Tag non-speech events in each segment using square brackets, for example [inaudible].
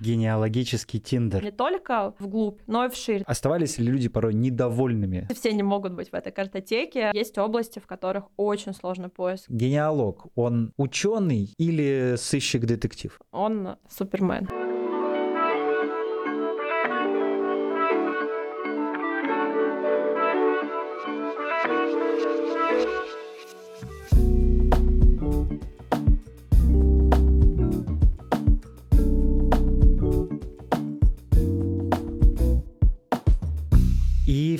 Генеалогический Тиндер. Не только вглубь, но и вширь. Оставались ли люди порой недовольными? Все не могут быть в этой картотеке. Есть области, в которых очень сложный поиск. Генеалог, он ученый или сыщик-детектив? Он супермен.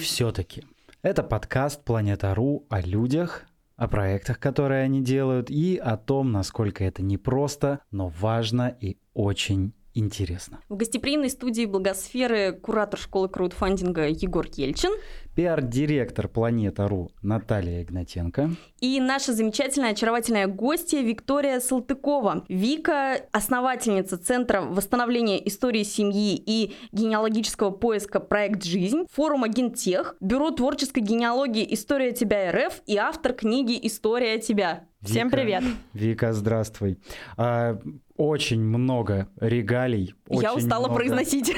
Все-таки. Это подкаст Планета.ру о людях, о проектах, которые они делают, и о том, насколько это непросто, но важно и очень интересно. В гостеприимной студии Благосферы куратор школы краудфандинга Егор Ельчин. Пиар-директор Планета.ру Наталья Игнатенко. И наша замечательная, очаровательная гостья Виктория Салтыкова. Вика – основательница Центра восстановления истории семьи и генеалогического поиска «Проект Жизнь», форума Гентех, Бюро творческой генеалогии «История тебя РФ» и автор книги «История тебя». Вика, Всем привет. Вика, здравствуй. А, очень много регалий. Я устала много... произносить.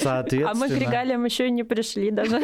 Соответственно... А мы к регалиям еще и не пришли даже.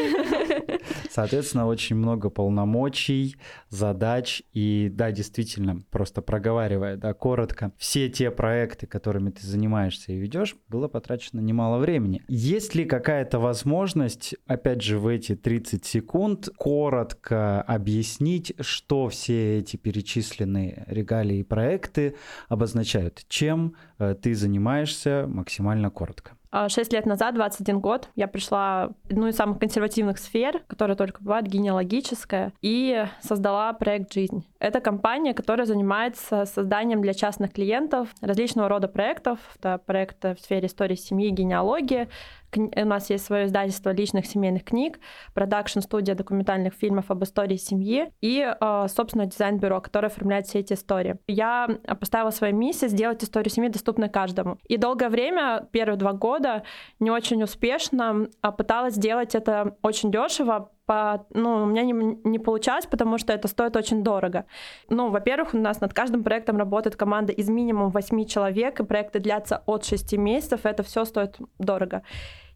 [laughs] Соответственно, очень много полномочий, задач. И да, действительно, просто проговаривая, да, коротко, все те проекты, которыми ты занимаешься и ведешь, было потрачено немало времени. Есть ли какая-то возможность, опять же, в эти 30 секунд коротко объяснить, что все эти перечисленные регалии и проекты обозначают? Чем э, ты занимаешься максимально коротко? А, шесть лет назад, 21 год, я пришла в одну из самых консервативных сфер, которая только бывает, генеалогическая, и создала проект «Жизнь». Это компания, которая занимается созданием для частных клиентов различного рода проектов. Это проекты в сфере истории семьи, генеалогии, у нас есть свое издательство личных семейных книг, продакшн-студия документальных фильмов об истории семьи и, э, собственно, дизайн-бюро, которое оформляет все эти истории. Я поставила свою миссию сделать историю семьи доступной каждому. И долгое время, первые два года, не очень успешно а пыталась сделать это очень дешево, по, ну, у меня не, не получалось, потому что это стоит очень дорого. Ну, во-первых, у нас над каждым проектом работает команда из минимум 8 человек, и проекты длятся от 6 месяцев, это все стоит дорого.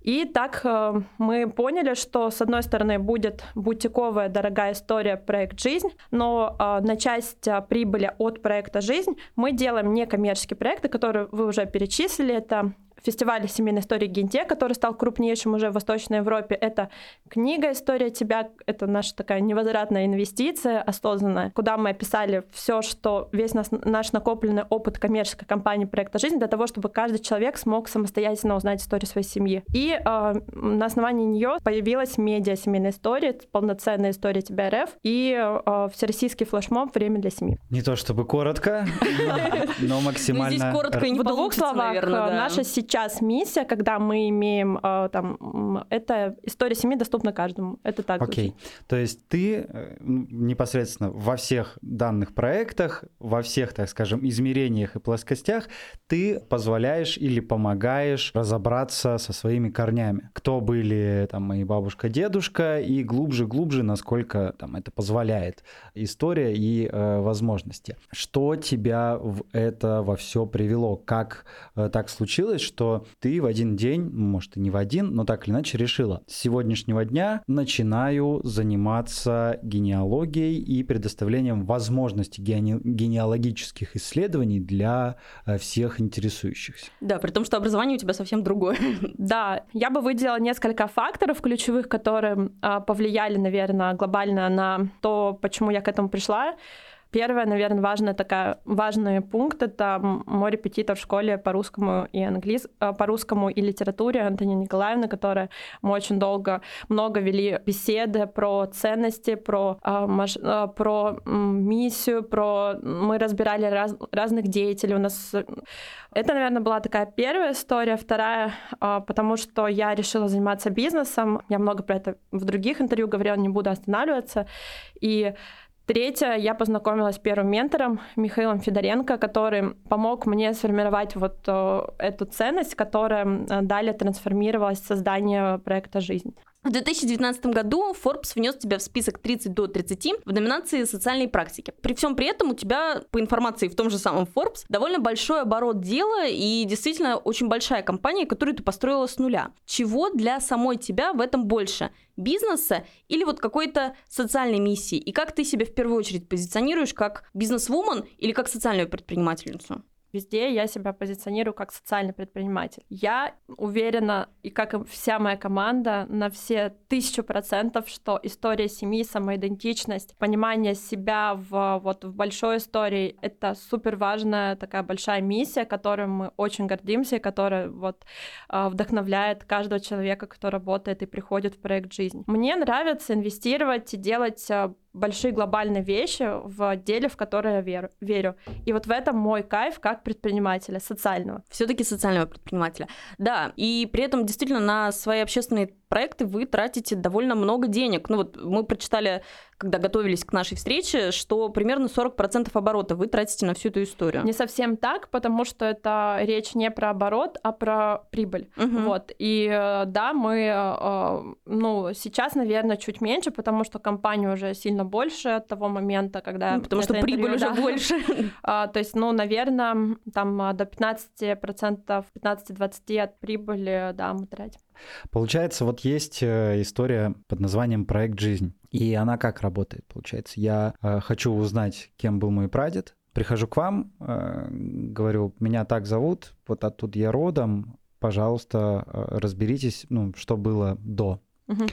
И так э, мы поняли, что с одной стороны будет бутиковая дорогая история проект «Жизнь», но э, на часть э, прибыли от проекта «Жизнь» мы делаем некоммерческие проекты, которые вы уже перечислили. Это фестивале семейной истории Генте, который стал крупнейшим уже в Восточной Европе. Это книга «История тебя», это наша такая невозвратная инвестиция осознанная, куда мы описали все, что весь наш, наш накопленный опыт коммерческой компании проекта «Жизнь» для того, чтобы каждый человек смог самостоятельно узнать историю своей семьи. И э, на основании нее появилась медиа «Семейная история», полноценная история тебя РФ и э, всероссийский флешмоб «Время для семьи». Не то чтобы коротко, но максимально... Здесь коротко и не В двух словах, э, наша сейчас миссия, когда мы имеем э, там, это история семьи доступна каждому. Это так. Окей. Okay. То есть ты э, непосредственно во всех данных проектах, во всех, так скажем, измерениях и плоскостях ты позволяешь или помогаешь разобраться со своими корнями. Кто были там мои бабушка, дедушка и глубже, глубже, насколько там это позволяет история и э, возможности. Что тебя в это во все привело? Как э, так случилось, что что ты в один день, может и не в один, но так или иначе решила, с сегодняшнего дня начинаю заниматься генеалогией и предоставлением возможностей гене- генеалогических исследований для э, всех интересующихся. Да, при том, что образование у тебя совсем другое. [laughs] Да, я бы выделила несколько факторов ключевых, которые а, повлияли, наверное, глобально на то, почему я к этому пришла. Первое, наверное, важная такая, важный пункт — это мой репетитор в школе по русскому и английс... Э, по русскому и литературе Антония Николаевна, которая мы очень долго, много вели беседы про ценности, про, э, маш... э, про миссию, про... Мы разбирали раз... разных деятелей. У нас... Это, наверное, была такая первая история. Вторая, э, потому что я решила заниматься бизнесом. Я много про это в других интервью говорила, не буду останавливаться. И Третье, я познакомилась с первым ментором Михаилом Федоренко, который помог мне сформировать вот э, эту ценность, которая далее трансформировалась в создание проекта «Жизнь». В 2019 году Forbes внес тебя в список 30 до 30 в номинации «Социальные практики». При всем при этом у тебя, по информации в том же самом Forbes, довольно большой оборот дела и действительно очень большая компания, которую ты построила с нуля. Чего для самой тебя в этом больше? Бизнеса или вот какой-то социальной миссии? И как ты себя в первую очередь позиционируешь как бизнес-вумен или как социальную предпринимательницу? Везде я себя позиционирую как социальный предприниматель. Я уверена, и как и вся моя команда, на все тысячу процентов, что история семьи, самоидентичность, понимание себя в, вот, в большой истории — это супер важная такая большая миссия, которой мы очень гордимся, и которая вот а, вдохновляет каждого человека, кто работает и приходит в проект «Жизнь». Мне нравится инвестировать и делать а, большие глобальные вещи в деле, в которое я верю. верю. И вот в этом мой кайф как предпринимателя, социального. Все-таки социального предпринимателя. Да, и при этом действительно на свои общественные проекты вы тратите довольно много денег. Ну вот мы прочитали, когда готовились к нашей встрече, что примерно 40% оборота вы тратите на всю эту историю. Не совсем так, потому что это речь не про оборот, а про прибыль. Угу. Вот. И э, да, мы, э, ну, сейчас, наверное, чуть меньше, потому что компания уже сильно больше от того момента, когда... Ну, потому что прибыль уже да. больше. [laughs] А, то есть, ну, наверное, там до 15%, 15-20% от прибыли, да, мы тратим. Получается, вот есть э, история под названием «Проект жизнь». И она как работает, получается? Я э, хочу узнать, кем был мой прадед, прихожу к вам, э, говорю, меня так зовут, вот оттуда я родом, пожалуйста, э, разберитесь, ну, что было до. Угу.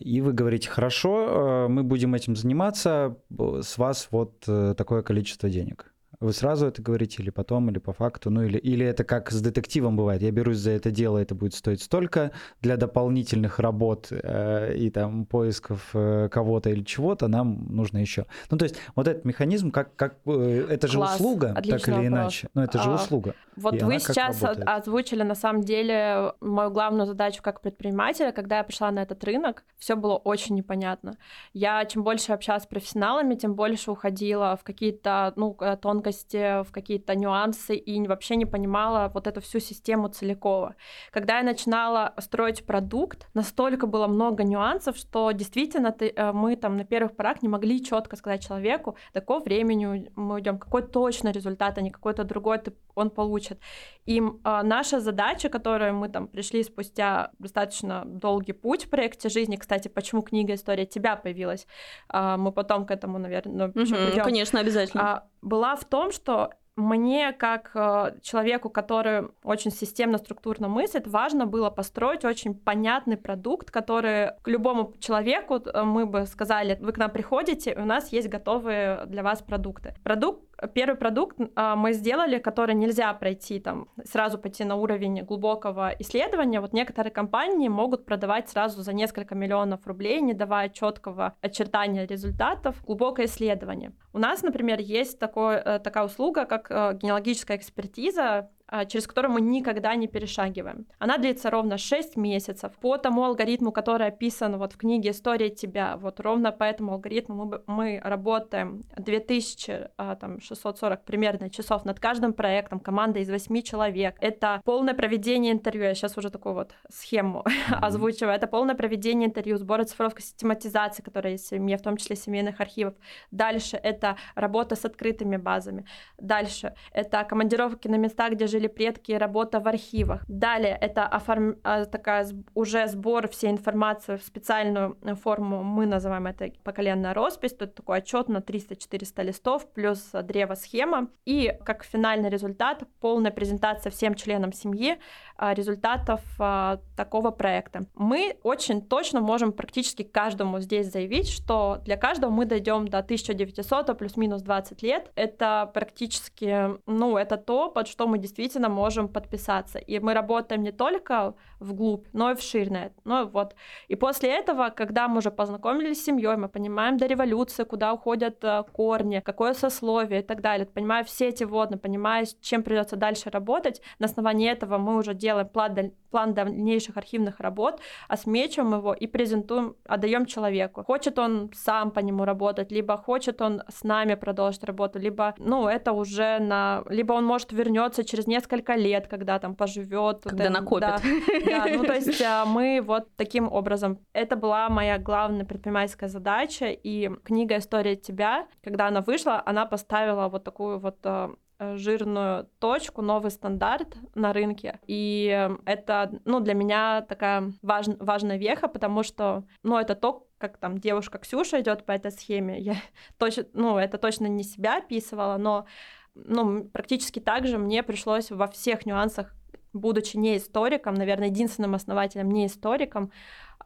И вы говорите, хорошо, э, мы будем этим заниматься, с вас вот э, такое количество денег. Вы сразу это говорите или потом, или по факту, ну или, или это как с детективом бывает. Я берусь за это дело, это будет стоить столько для дополнительных работ э, и там поисков э, кого-то или чего-то нам нужно еще. Ну то есть вот этот механизм, как, как э, это же Класс. услуга, так или вопрос. иначе. Но это же а, услуга. Вот вы сейчас озвучили на самом деле мою главную задачу как предпринимателя, когда я пришла на этот рынок, все было очень непонятно. Я чем больше общалась с профессионалами, тем больше уходила в какие-то ну тонкости тонкости, в какие-то нюансы и вообще не понимала вот эту всю систему целикова. Когда я начинала строить продукт, настолько было много нюансов, что действительно ты, э, мы там на первых порах не могли четко сказать человеку, такого времени мы идем, какой точно результат, а не какой-то другой ты, он получит. И а, наша задача, которую мы там пришли спустя достаточно долгий путь в проекте жизни, кстати, почему книга «История тебя» появилась, а, мы потом к этому, наверное, ну, угу, конечно, обязательно. А, была в том, что мне, как э, человеку, который очень системно, структурно мыслит, важно было построить очень понятный продукт, который к любому человеку э, мы бы сказали, вы к нам приходите, у нас есть готовые для вас продукты. Продукт Первый продукт а, мы сделали, который нельзя пройти там сразу пойти на уровень глубокого исследования. Вот некоторые компании могут продавать сразу за несколько миллионов рублей, не давая четкого очертания результатов, глубокое исследование. У нас, например, есть такое, э, такая услуга, как э, генеалогическая экспертиза, через которую мы никогда не перешагиваем. Она длится ровно 6 месяцев. По тому алгоритму, который описан вот в книге «История тебя», вот ровно по этому алгоритму мы, мы работаем 2640 а, примерно часов над каждым проектом, команда из 8 человек. Это полное проведение интервью, я сейчас уже такую вот схему mm-hmm. озвучиваю. Это полное проведение интервью, сбор оцифровка, систематизации, которая есть в семье, в том числе семейных архивов. Дальше это работа с открытыми базами. Дальше это командировки на места, где жили предки, работа в архивах. Далее это оформ... А, такая уже сбор всей информации в специальную форму, мы называем это поколенная роспись, это такой отчет на 300-400 листов, плюс древо-схема. И как финальный результат, полная презентация всем членам семьи а, результатов а, такого проекта. Мы очень точно можем практически каждому здесь заявить, что для каждого мы дойдем до 1900 плюс-минус 20 лет. Это практически, ну, это то, под что мы действительно действительно можем подписаться. И мы работаем не только вглубь, но и вширь Ну вот. И после этого, когда мы уже познакомились с семьей, мы понимаем до революции, куда уходят э, корни, какое сословие и так далее, понимая все эти водные, понимая, чем придется дальше работать, на основании этого мы уже делаем план, план дальнейших архивных работ, осмечиваем его и презентуем, отдаем человеку. Хочет он сам по нему работать, либо хочет он с нами продолжить работу, либо, ну, это уже на... Либо он может вернется через несколько лет, когда там поживет. Когда накопит. Да, [laughs] да, ну то есть а, мы вот таким образом. Это была моя главная предпринимательская задача, и книга «История тебя», когда она вышла, она поставила вот такую вот а, жирную точку, новый стандарт на рынке. И это, ну, для меня такая важ, важная веха, потому что, ну, это то, как там девушка Ксюша идет по этой схеме. Я [laughs] точно, ну, это точно не себя описывала, но ну, практически так же мне пришлось во всех нюансах, будучи не историком, наверное, единственным основателем не историком,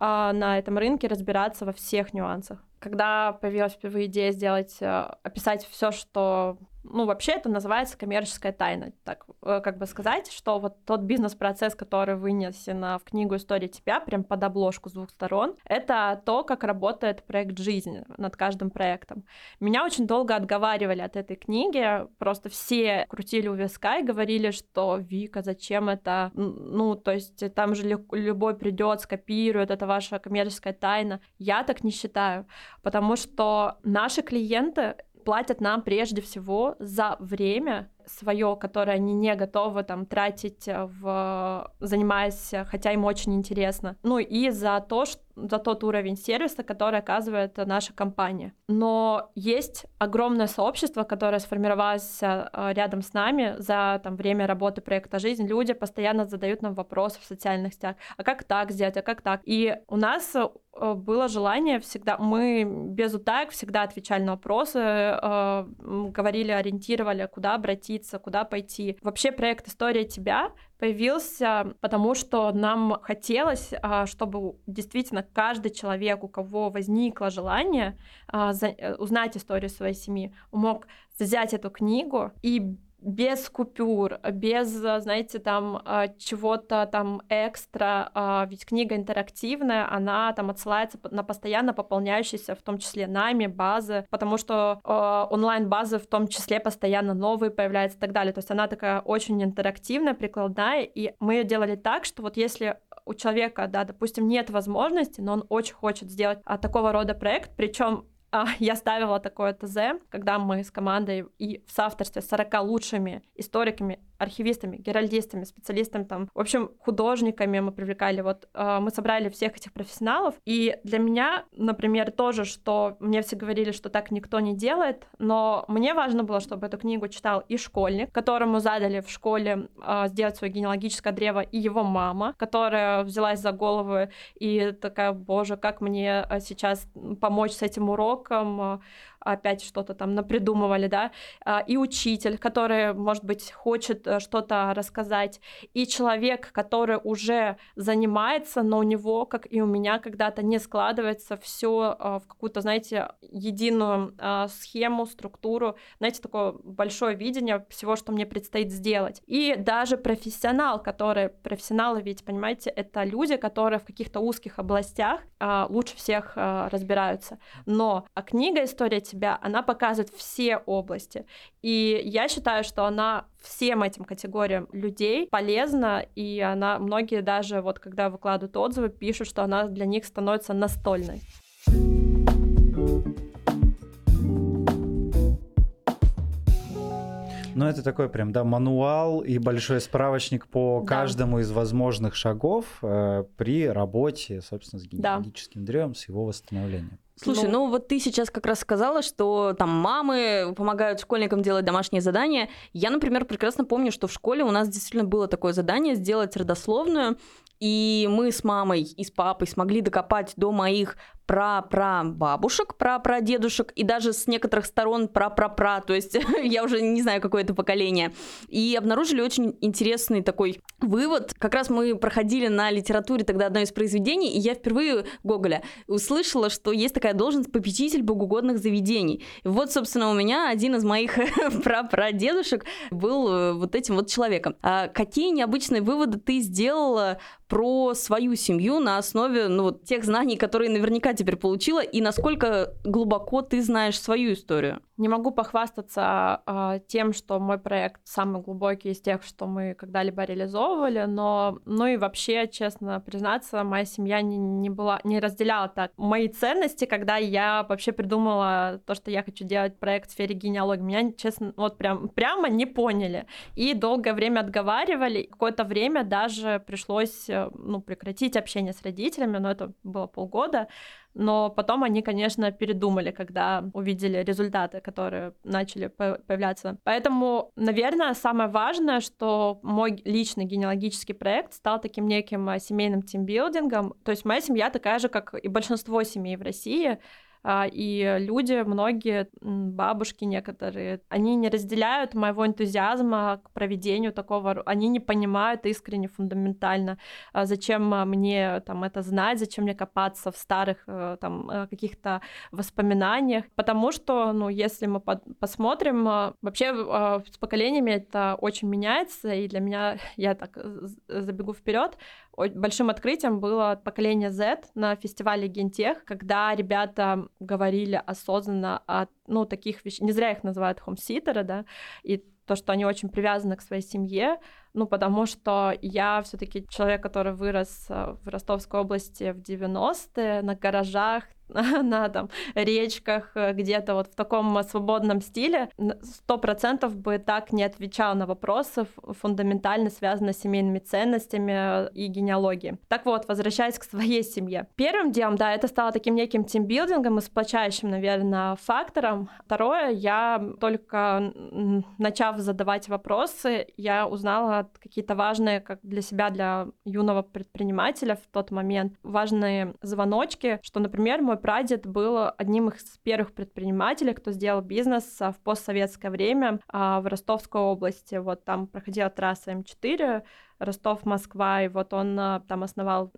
а на этом рынке разбираться во всех нюансах. Когда появилась впервые идея сделать, э, описать все, что ну, вообще это называется коммерческая тайна, так э, как бы сказать, что вот тот бизнес-процесс, который вынесен в книгу «История тебя», прям под обложку с двух сторон, это то, как работает проект жизни над каждым проектом. Меня очень долго отговаривали от этой книги, просто все крутили у виска и говорили, что «Вика, зачем это?» Ну, то есть там же любой придет, скопирует, это ваша коммерческая тайна. Я так не считаю, потому что наши клиенты платят нам прежде всего за время свое, которое они не готовы там тратить в занимаясь, хотя им очень интересно. Ну и за то, что за тот уровень сервиса, который оказывает наша компания. Но есть огромное сообщество, которое сформировалось э, рядом с нами за там, время работы проекта «Жизнь». Люди постоянно задают нам вопросы в социальных сетях. А как так сделать? А как так? И у нас э, было желание всегда, мы без утаек всегда отвечали на вопросы, э, говорили, ориентировали, куда обратиться, куда пойти. Вообще проект «История тебя» появился, потому что нам хотелось, а, чтобы действительно каждый человек, у кого возникло желание а, э, узнать историю своей семьи, мог взять эту книгу и без купюр, без, знаете, там а, чего-то там экстра, а, ведь книга интерактивная, она там отсылается на постоянно пополняющиеся, в том числе нами, базы, потому что онлайн-базы в том числе постоянно новые появляются и так далее. То есть она такая очень интерактивная, прикладная, и мы ее делали так, что вот если у человека, да, допустим, нет возможности, но он очень хочет сделать а, такого рода проект, причем а, [laughs] я ставила такое ТЗ, когда мы с командой и в соавторстве с 40 лучшими историками архивистами, геральдистами, специалистами, там, в общем, художниками мы привлекали. Вот э, мы собрали всех этих профессионалов. И для меня, например, тоже, что мне все говорили, что так никто не делает, но мне важно было, чтобы эту книгу читал и школьник, которому задали в школе э, сделать свое генеалогическое древо, и его мама, которая взялась за голову и такая, боже, как мне э, сейчас помочь с этим уроком, опять что-то там напридумывали, да, а, и учитель, который, может быть, хочет э, что-то рассказать, и человек, который уже занимается, но у него, как и у меня, когда-то не складывается все а, в какую-то, знаете, единую а, схему, структуру, знаете, такое большое видение всего, что мне предстоит сделать. И даже профессионал, который, профессионалы ведь, понимаете, это люди, которые в каких-то узких областях лучше всех разбираются. Но а книга «История тебя, она показывает все области. И я считаю, что она всем этим категориям людей полезна, и она, многие даже вот когда выкладывают отзывы, пишут, что она для них становится настольной. Ну, это такой прям, да, мануал и большой справочник по да. каждому из возможных шагов э, при работе, собственно, с генеалогическим да. древом, с его восстановлением. Слушай, ну... ну вот ты сейчас как раз сказала, что там мамы помогают школьникам делать домашние задания. Я, например, прекрасно помню, что в школе у нас действительно было такое задание сделать родословную, и мы с мамой и с папой смогли докопать до моих пра-пра-бабушек, пра-пра-дедушек и даже с некоторых сторон пра-пра-пра, то есть [laughs] я уже не знаю, какое это поколение. И обнаружили очень интересный такой вывод. Как раз мы проходили на литературе тогда одно из произведений, и я впервые Гоголя услышала, что есть такая должность попечитель богоугодных заведений. И вот, собственно, у меня один из моих [laughs] пра-пра-дедушек был э, вот этим вот человеком. А какие необычные выводы ты сделала про свою семью на основе ну, тех знаний, которые наверняка теперь получила, и насколько глубоко ты знаешь свою историю? Не могу похвастаться э, тем, что мой проект самый глубокий из тех, что мы когда-либо реализовывали, но, ну и вообще, честно признаться, моя семья не, не была, не разделяла так мои ценности, когда я вообще придумала то, что я хочу делать проект в сфере генеалогии. Меня, честно, вот прям, прямо не поняли. И долгое время отговаривали. Какое-то время даже пришлось, э, ну, прекратить общение с родителями, но это было полгода, но потом они, конечно, передумали, когда увидели результаты, которые начали появляться. Поэтому, наверное, самое важное, что мой личный генеалогический проект стал таким неким э, семейным тимбилдингом. То есть моя семья такая же, как и большинство семей в России, а, и люди, многие бабушки некоторые, они не разделяют моего энтузиазма к проведению такого, они не понимают искренне, фундаментально, а, зачем мне там это знать, зачем мне копаться в старых э, там э, каких-то воспоминаниях, потому что, ну, если мы посмотрим, а, вообще с поколениями это очень меняется, и для меня, [laughs] я так забегу вперед, большим открытием было поколение Z на фестивале Гентех, когда ребята говорили осознанно о ну, таких вещах. Не зря их называют хомситеры, да, и то, что они очень привязаны к своей семье, ну, потому что я все таки человек, который вырос э, в Ростовской области в 90-е, на гаражах, [laughs] на там речках, э, где-то вот в таком свободном стиле, сто процентов бы так не отвечал на вопросы фундаментально связанные с семейными ценностями э, и генеалогией. Так вот, возвращаясь к своей семье. Первым делом, да, это стало таким неким тимбилдингом и сплочающим, наверное, фактором. Второе, я только начав задавать вопросы, я узнала какие-то важные, как для себя, для юного предпринимателя в тот момент, важные звоночки, что, например, мой прадед был одним из первых предпринимателей, кто сделал бизнес а, в постсоветское время а, в Ростовской области. Вот там проходила трасса М4, Ростов-Москва, и вот он а, там основал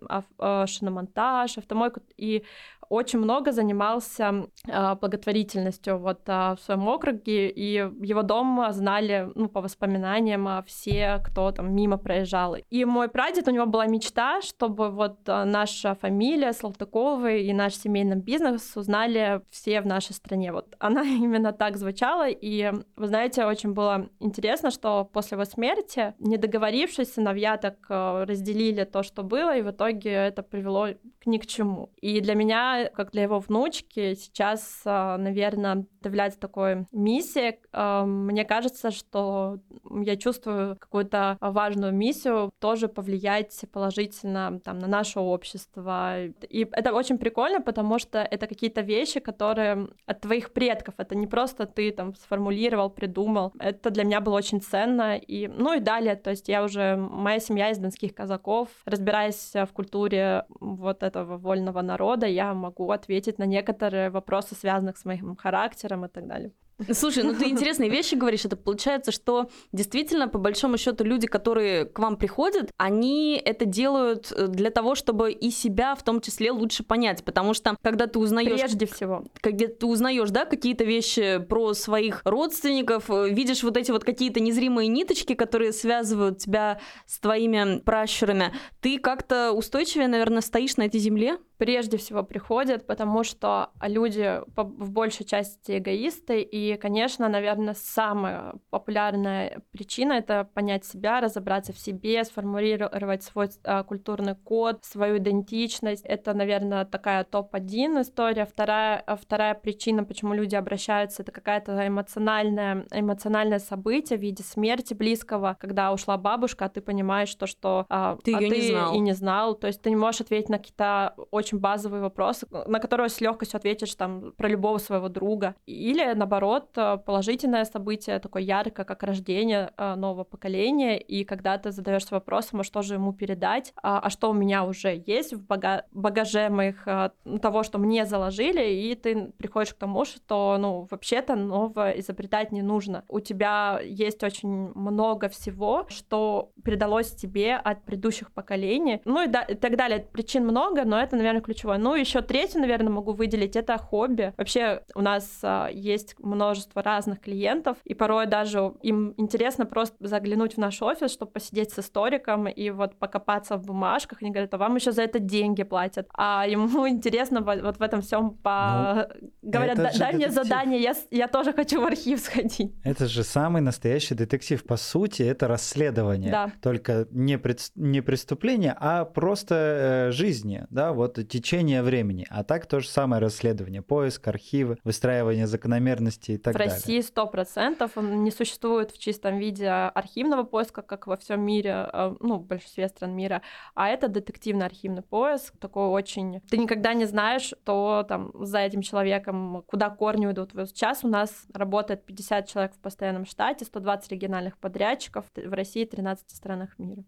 шиномонтаж, автомойку, и очень много занимался э, благотворительностью вот э, в своем округе, и его дом знали, ну, по воспоминаниям, э, все, кто там мимо проезжал. И мой прадед, у него была мечта, чтобы вот наша фамилия Салтыковы и наш семейный бизнес узнали все в нашей стране. Вот она [laughs] именно так звучала, и, вы знаете, очень было интересно, что после его смерти, не договорившись, сыновья так разделили то, что было, и в итоге это привело к ни к чему. И для меня как для его внучки, сейчас, а, наверное, является такой миссией. А, мне кажется, что я чувствую какую-то важную миссию тоже повлиять положительно там, на наше общество. И это очень прикольно, потому что это какие-то вещи, которые от твоих предков. Это не просто ты там сформулировал, придумал. Это для меня было очень ценно. И, ну и далее, то есть я уже, моя семья из донских казаков, разбираясь в культуре вот этого вольного народа, я могу могу ответить на некоторые вопросы, связанных с моим характером и так далее. Слушай, ну ты интересные вещи говоришь. Это получается, что действительно, по большому счету, люди, которые к вам приходят, они это делают э, для того, чтобы и себя в том числе лучше понять. Потому что когда ты узнаешь... Прежде всего. Когда ты узнаешь, да, какие-то вещи про своих родственников, э, видишь вот эти вот какие-то незримые ниточки, которые связывают тебя с твоими пращурами, ты как-то устойчивее, наверное, стоишь на этой земле? Прежде всего приходят, потому что люди в большей части эгоисты, и конечно, наверное, самая популярная причина — это понять себя, разобраться в себе, сформулировать свой э, культурный код, свою идентичность. Это, наверное, такая топ-1 история. Вторая, а вторая причина, почему люди обращаются, это какая-то эмоциональная, эмоциональное событие в виде смерти близкого, когда ушла бабушка, а ты понимаешь то, что а, ты, а ты не знал. и не знал. То есть ты не можешь ответить на какие-то очень базовые вопросы, на которые с легкостью ответишь там про любого своего друга. Или наоборот, э, положительное событие, такое яркое, как рождение э, нового поколения, и когда ты задаешься вопросом, а что же ему передать, а, а что у меня уже есть в багаже моих э, того, что мне заложили, и ты приходишь к тому, что, ну, вообще-то новое изобретать не нужно. У тебя есть очень много всего, что передалось тебе от предыдущих поколений, ну и, да, и так далее. Причин много, но это, наверное, самое ключевое. Ну, еще третью, наверное, могу выделить, это хобби. Вообще у нас а, есть множество разных клиентов, и порой даже им интересно просто заглянуть в наш офис, чтобы посидеть с историком и вот покопаться в бумажках. Они говорят, а вам еще за это деньги платят. А ему [laughs] интересно вот в этом всем по... Ну, говорят, дай детектив. мне задание, я, я тоже хочу в архив сходить. Это же самый настоящий детектив. По сути, это расследование. Да. Только не, пред... не преступление, а просто э, жизни, да, вот течение времени. А так то же самое расследование, поиск, архивы, выстраивание закономерностей и так в далее. В России сто процентов не существует в чистом виде архивного поиска, как во всем мире, э, ну, в большинстве стран мира, а это детективно-архивный поиск, такой очень... Ты никогда не знаешь, что там за этим человеком, куда корни уйдут. Вот сейчас у нас работает 50 человек в постоянном штате, 120 региональных подрядчиков в России 13 странах мира.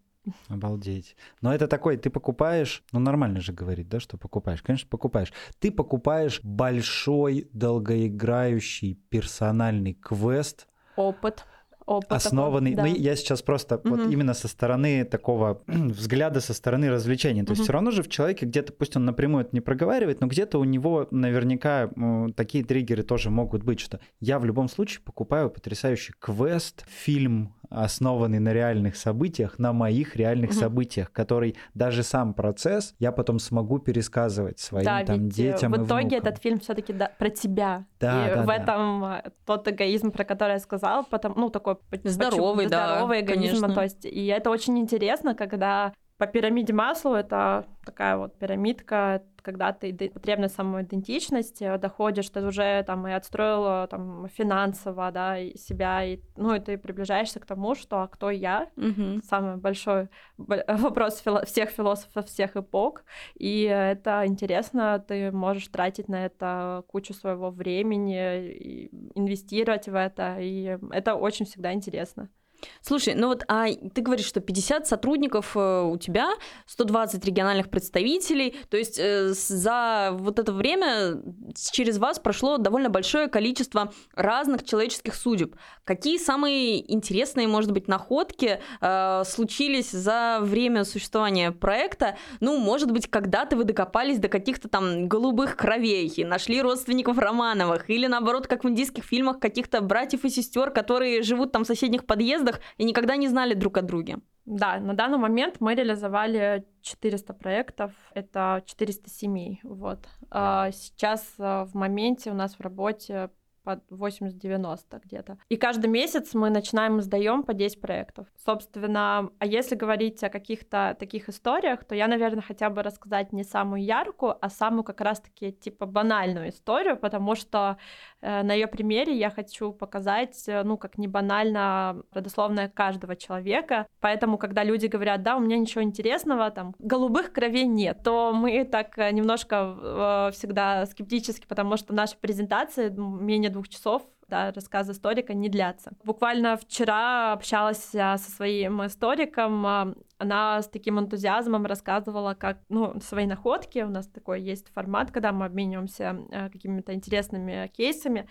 Обалдеть. Но это такой, ты покупаешь, ну нормально же говорить, да, что покупаешь. Конечно, покупаешь. Ты покупаешь большой, долгоиграющий персональный квест. Опыт опыт основанный. Такой, да. Ну, я сейчас просто угу. вот именно со стороны такого [clears throat] взгляда, со стороны развлечения. То угу. есть все равно же в человеке где-то, пусть он напрямую это не проговаривает, но где-то у него наверняка такие триггеры тоже могут быть, что я в любом случае покупаю потрясающий квест, фильм, основанный на реальных событиях, на моих реальных угу. событиях, который даже сам процесс я потом смогу пересказывать своим да, там ведь детям. В итоге внукам. этот фильм все-таки да, про тебя. Да, и да, в да. этом э, тот эгоизм, про который я сказала, потом, ну такой здоровый, почему, да, здоровый эгоизм, конечно. то есть и это очень интересно, когда по пирамиде Маслоу это такая вот пирамидка, когда ты потребность самоидентичности доходишь, ты уже там и отстроила там финансово, да, и себя, и, ну, и ты приближаешься к тому, что а кто я, угу. самый большой [laughs] вопрос фило всех философов всех эпох, и это интересно, ты можешь тратить на это кучу своего времени, инвестировать в это, и это очень всегда интересно. Слушай, ну вот а ты говоришь, что 50 сотрудников э, у тебя, 120 региональных представителей, то есть э, за вот это время через вас прошло довольно большое количество разных человеческих судеб. Какие самые интересные, может быть, находки э, случились за время существования проекта? Ну, может быть, когда-то вы докопались до каких-то там голубых кровей и нашли родственников Романовых, или наоборот, как в индийских фильмах, каких-то братьев и сестер, которые живут там в соседних подъездах, проектах и никогда не знали друг о друге. Да, на данный момент мы реализовали 400 проектов, это 400 семей. Вот. А сейчас а, в моменте у нас в работе под 80-90 где-то. И каждый месяц мы начинаем и сдаем по 10 проектов. Собственно, а если говорить о каких-то таких историях, то я, наверное, хотя бы рассказать не самую яркую, а самую как раз-таки типа банальную историю, потому что э, на ее примере я хочу показать, э, ну, как не банально родословная каждого человека. Поэтому, когда люди говорят, да, у меня ничего интересного, там, голубых кровей нет, то мы так э, немножко э, всегда скептически, потому что наши презентации менее двух часов да, рассказ историка не длятся. Буквально вчера общалась со своим историком, а, она с таким энтузиазмом рассказывала, как, ну, свои находки, у нас такой есть формат, когда мы обмениваемся а, какими-то интересными кейсами,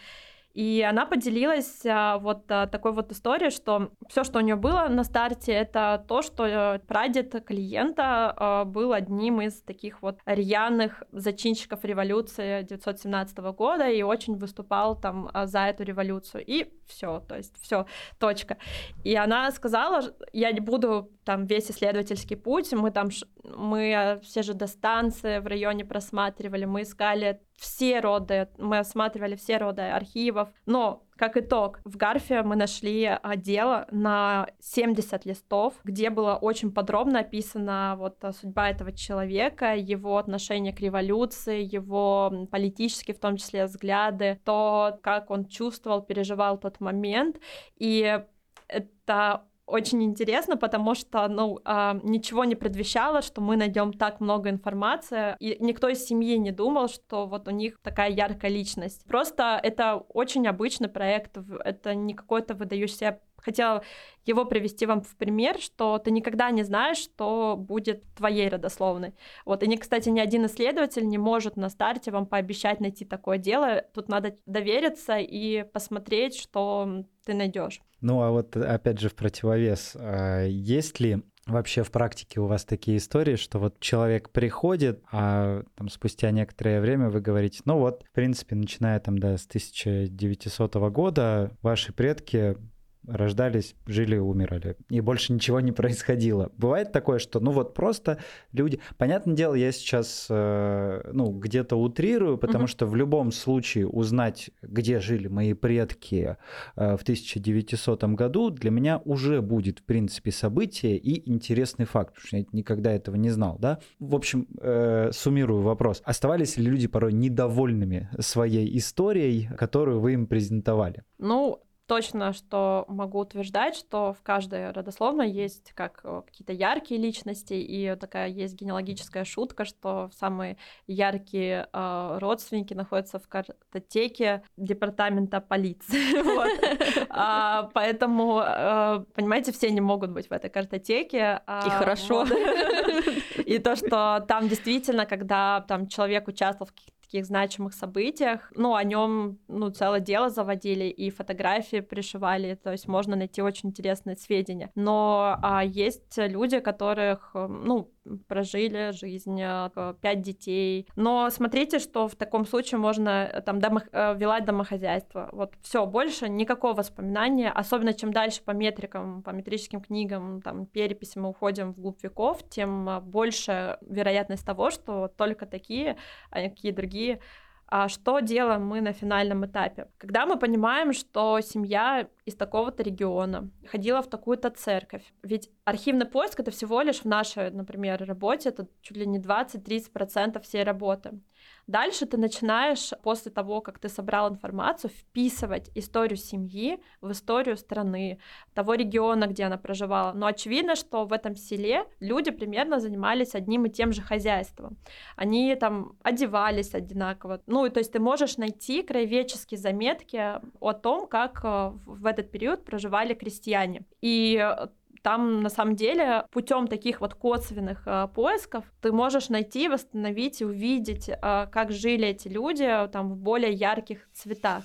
и она поделилась а, вот а, такой вот историей, что все, что у нее было на старте, это то, что э, прадед клиента а, был одним из таких вот рьяных зачинщиков революции 1917 года и очень выступал там за эту революцию. И все, то есть все, точка. И она сказала, я не буду там весь исследовательский путь, мы там, мы все же до станции в районе просматривали, мы искали все роды, мы осматривали все роды архивов, но как итог, в Гарфе мы нашли а, дело на 70 листов, где было очень подробно описана вот а, судьба этого человека, его отношение к революции, его политические, в том числе, взгляды, то, как он чувствовал, переживал тот момент. И это очень интересно, потому что, ну, ничего не предвещало, что мы найдем так много информации, и никто из семьи не думал, что вот у них такая яркая личность. Просто это очень обычный проект, это не какой-то выдающийся хотела его привести вам в пример, что ты никогда не знаешь, что будет твоей родословной. Вот, и, кстати, ни один исследователь не может на старте вам пообещать найти такое дело. Тут надо довериться и посмотреть, что ты найдешь. Ну, а вот опять же в противовес, а, есть ли вообще в практике у вас такие истории, что вот человек приходит, а там спустя некоторое время вы говорите, ну вот, в принципе, начиная там, да, с 1900 года ваши предки рождались, жили, умирали. И больше ничего не происходило. Бывает такое, что, ну вот просто люди... Понятное дело, я сейчас, э, ну, где-то утрирую, потому mm-hmm. что в любом случае узнать, где жили мои предки э, в 1900 году, для меня уже будет, в принципе, событие и интересный факт, потому что я никогда этого не знал, да? В общем, э, суммирую вопрос. Оставались ли люди порой недовольными своей историей, которую вы им презентовали? Ну, точно, что могу утверждать, что в каждой родословной есть как э, какие-то яркие личности, и такая есть генеалогическая шутка, что самые яркие э, родственники находятся в картотеке департамента полиции. [laughs] А, поэтому, э, понимаете, все не могут быть в этой картотеке. А, и хорошо. [laughs] И то, что там действительно, когда там человек участвовал в каких-то таких значимых событиях. Ну, о нем ну, целое дело заводили и фотографии пришивали, то есть можно найти очень интересные сведения. Но а, есть люди, которых, ну, прожили жизнь, э, пять детей. Но смотрите, что в таком случае можно э, там домо... Э, вилать домохозяйство. Вот все, больше никакого воспоминания, особенно чем дальше по метрикам, по метрическим книгам, там, переписи мы уходим в глубь веков, тем больше вероятность того, что только такие, а какие другие а что делаем мы на финальном этапе? Когда мы понимаем, что семья из такого-то региона ходила в такую-то церковь, ведь архивный поиск это всего лишь в нашей, например, работе, это чуть ли не 20-30% всей работы. Дальше ты начинаешь, после того, как ты собрал информацию, вписывать историю семьи в историю страны, того региона, где она проживала. Но очевидно, что в этом селе люди примерно занимались одним и тем же хозяйством. Они там одевались одинаково. Ну, и то есть ты можешь найти краеведческие заметки о том, как э, в этот период проживали крестьяне. И там на самом деле путем таких вот косвенных э, поисков ты можешь найти, восстановить и увидеть, э, как жили эти люди там в более ярких цветах.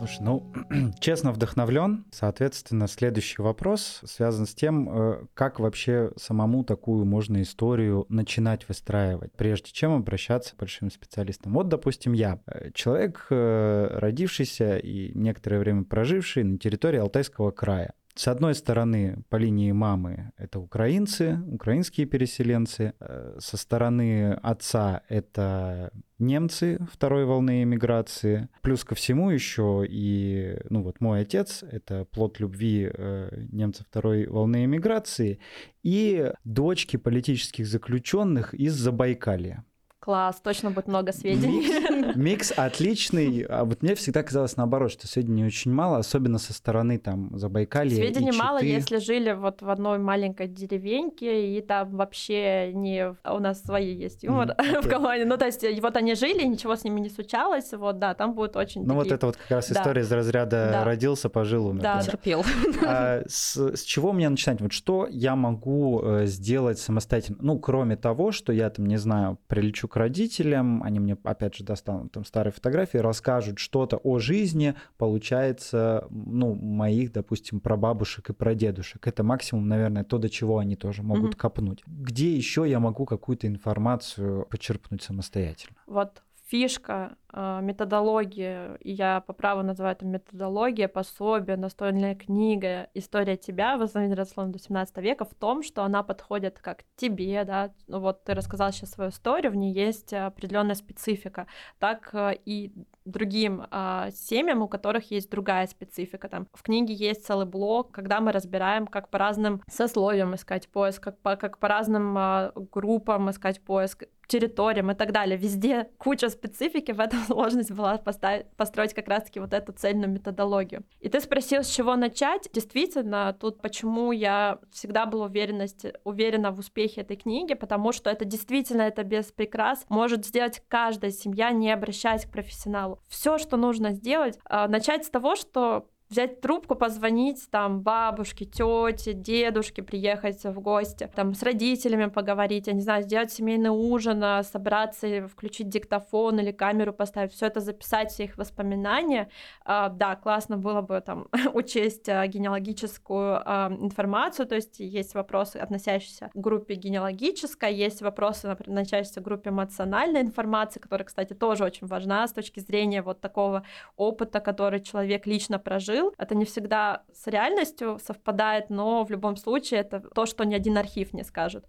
Слушай, ну, [clears throat] честно вдохновлен. Соответственно, следующий вопрос связан с тем, э, как вообще самому такую можно историю начинать выстраивать, прежде чем обращаться к большим специалистам. Вот, допустим, я э, человек, э, родившийся и некоторое время проживший на территории Алтайского края. С одной стороны, по линии мамы это украинцы, украинские переселенцы. Э, со стороны отца это немцы второй волны эмиграции. Плюс ко всему еще и, ну вот мой отец, это плод любви э, немцев второй волны эмиграции, и дочки политических заключенных из Забайкалья. Класс, точно будет много сведений. Микс, микс отличный. А вот мне всегда казалось наоборот, что сведений очень мало, особенно со стороны там Забайкалья Сведений мало, если жили вот в одной маленькой деревеньке, и там вообще не... У нас свои есть юмор [laughs] в команде. Ну, то есть вот они жили, ничего с ними не случалось, вот, да, там будет очень Ну, вот это вот как раз история из разряда да. «родился, пожил, умер». Да, терпел. А, с, с чего мне начинать? Вот что я могу э, сделать самостоятельно? Ну, кроме того, что я там, не знаю, прилечу к родителям, они мне, опять же, достанут там старые фотографии, расскажут что-то о жизни, получается, ну, моих, допустим, прабабушек и прадедушек. Это максимум, наверное, то, до чего они тоже могут mm-hmm. копнуть. Где еще я могу какую-то информацию почерпнуть самостоятельно? Вот фишка, э, методология, и я по праву называю это методология, пособие, настольная книга, история тебя, восстановление родословно до 17 века в том, что она подходит как тебе, да, ну вот ты рассказал сейчас свою историю, в ней есть определенная специфика, так э, и другим э, семьям, у которых есть другая специфика. Там в книге есть целый блок, когда мы разбираем, как по разным сословиям искать поиск, как по, как по разным э, группам искать поиск, территориям и так далее. Везде куча специфики, [laughs] в этом сложность была поставить, построить как раз-таки вот эту цельную методологию. И ты спросил, с чего начать. Действительно, тут почему я всегда была уверенность, уверена в успехе этой книги, потому что это действительно, это без прикрас может сделать каждая семья, не обращаясь к профессионалу. Все, что нужно сделать, а, начать с того, что взять трубку, позвонить там бабушке, тете, дедушке, приехать в гости, там с родителями поговорить, я не знаю, сделать семейный ужин, а, собраться, включить диктофон или камеру поставить, все это записать, все их воспоминания. А, да, классно было бы там [laughs] учесть а, генеалогическую информацию, то есть есть вопросы, относящиеся к группе генеалогической, есть вопросы, например, относящиеся к группе эмоциональной информации, которая, кстати, тоже очень важна с точки зрения вот такого опыта, который человек лично прожил. Это не всегда с реальностью совпадает, но в любом случае это то, что ни один архив не скажет.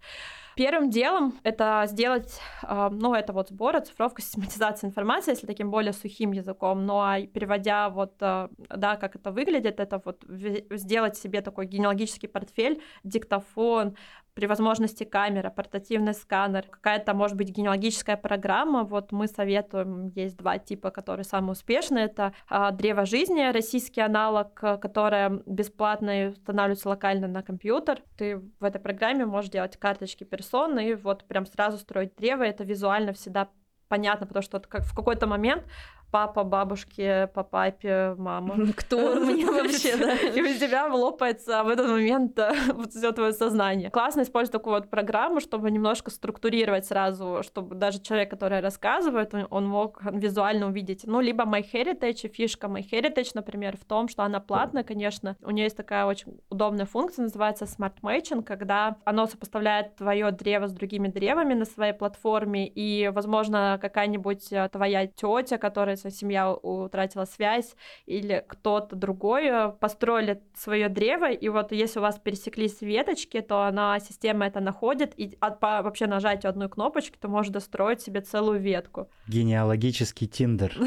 Первым делом это сделать, а, ну, это вот сбор, оцифровка, систематизация информации, если таким более сухим языком, ну, а переводя вот, а, да, как это выглядит, это вот сделать себе такой генеалогический портфель, диктофон, при возможности камера, портативный сканер, какая-то, может быть, генеалогическая программа. Вот мы советуем, есть два типа, которые самые успешные. Это а, древо жизни, российский аналог, которое бесплатно устанавливается локально на компьютер. Ты в этой программе можешь делать карточки персон и вот прям сразу строить древо. Это визуально всегда понятно, потому что как в какой-то момент папа, бабушки, по папе, мама. [laughs] Кто он мне [laughs] вообще, да? И у тебя лопается в этот момент э, [laughs] вот все твое сознание. Классно использовать такую вот программу, чтобы немножко структурировать сразу, чтобы даже человек, который рассказывает, он мог визуально увидеть. Ну, либо MyHeritage, фишка MyHeritage, например, в том, что она платная, конечно. У нее есть такая очень удобная функция, называется Smart Matching, когда оно сопоставляет твое древо с другими древами на своей платформе, и, возможно, какая-нибудь э, твоя тетя, которая семья утратила связь, или кто-то другой э, построили свое древо, и вот если у вас пересеклись веточки, то она, система это находит, и от, по вообще нажатию одной кнопочки ты можешь достроить себе целую ветку. Генеалогический тиндер. [laughs]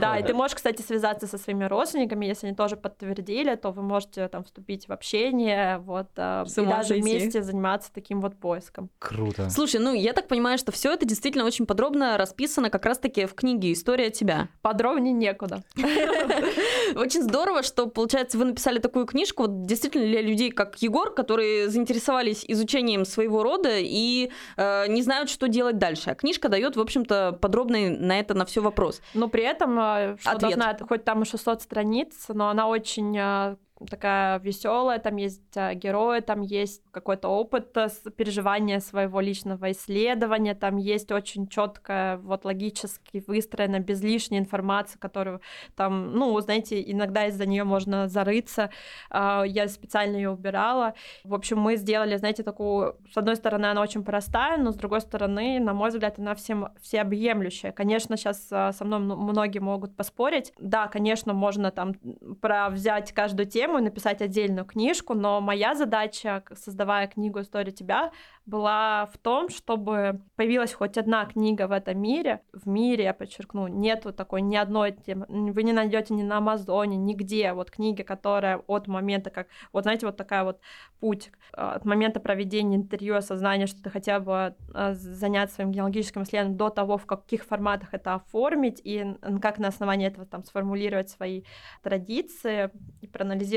Да, и ты можешь, кстати, связаться со своими родственниками, если они тоже подтвердили, то вы можете там вступить в общение, вот, э, и даже вместе заниматься таким вот поиском. Круто. Слушай, ну я так понимаю, что все это действительно очень подробно расписано как раз-таки в книге книги «История тебя». Подробнее некуда. [laughs] Очень здорово, что, получается, вы написали такую книжку вот действительно для людей, как Егор, которые заинтересовались изучением своего рода и э, не знают, что делать дальше. А книжка дает, в общем-то, подробный на это, на все вопрос. Но при этом, э, что Ответ. должна, хоть там и 600 страниц, но она очень э, такая веселая, там есть а, герои, там есть какой-то опыт э, переживания своего личного исследования, там есть очень четкая, вот логически выстроена, без лишней информации, которую там, ну, знаете, иногда из-за нее можно зарыться. А, я специально ее убирала. В общем, мы сделали, знаете, такую, с одной стороны, она очень простая, но с другой стороны, на мой взгляд, она всем всеобъемлющая. Конечно, сейчас а, со мной многие могут поспорить. Да, конечно, можно там про взять каждую тему тему написать отдельную книжку, но моя задача, создавая книгу «История тебя», была в том, чтобы появилась хоть одна книга в этом мире. В мире, я подчеркну, нету такой ни одной темы. Вы не найдете ни на Амазоне, нигде вот книги, которая от момента, как, вот знаете, вот такая вот путь э, от момента проведения интервью, осознания, что ты хотел бы э, заняться своим генеалогическим исследованием до того, в каких форматах это оформить и как на основании этого там сформулировать свои традиции, и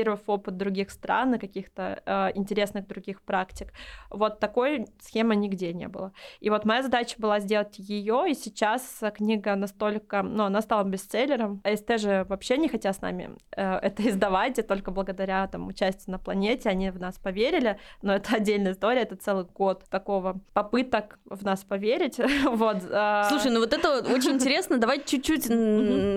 проанализировав опыт других стран и каких-то э, интересных других практик. Вот такой схемы нигде не было. И вот моя задача была сделать ее, и сейчас книга настолько, ну, она стала бестселлером. АСТ же вообще не хотел с нами э, это издавать, и только благодаря там участию на планете они в нас поверили, но это отдельная история, это целый год такого попыток в нас поверить. [laughs] вот. Э... Слушай, ну вот это очень интересно, давайте чуть-чуть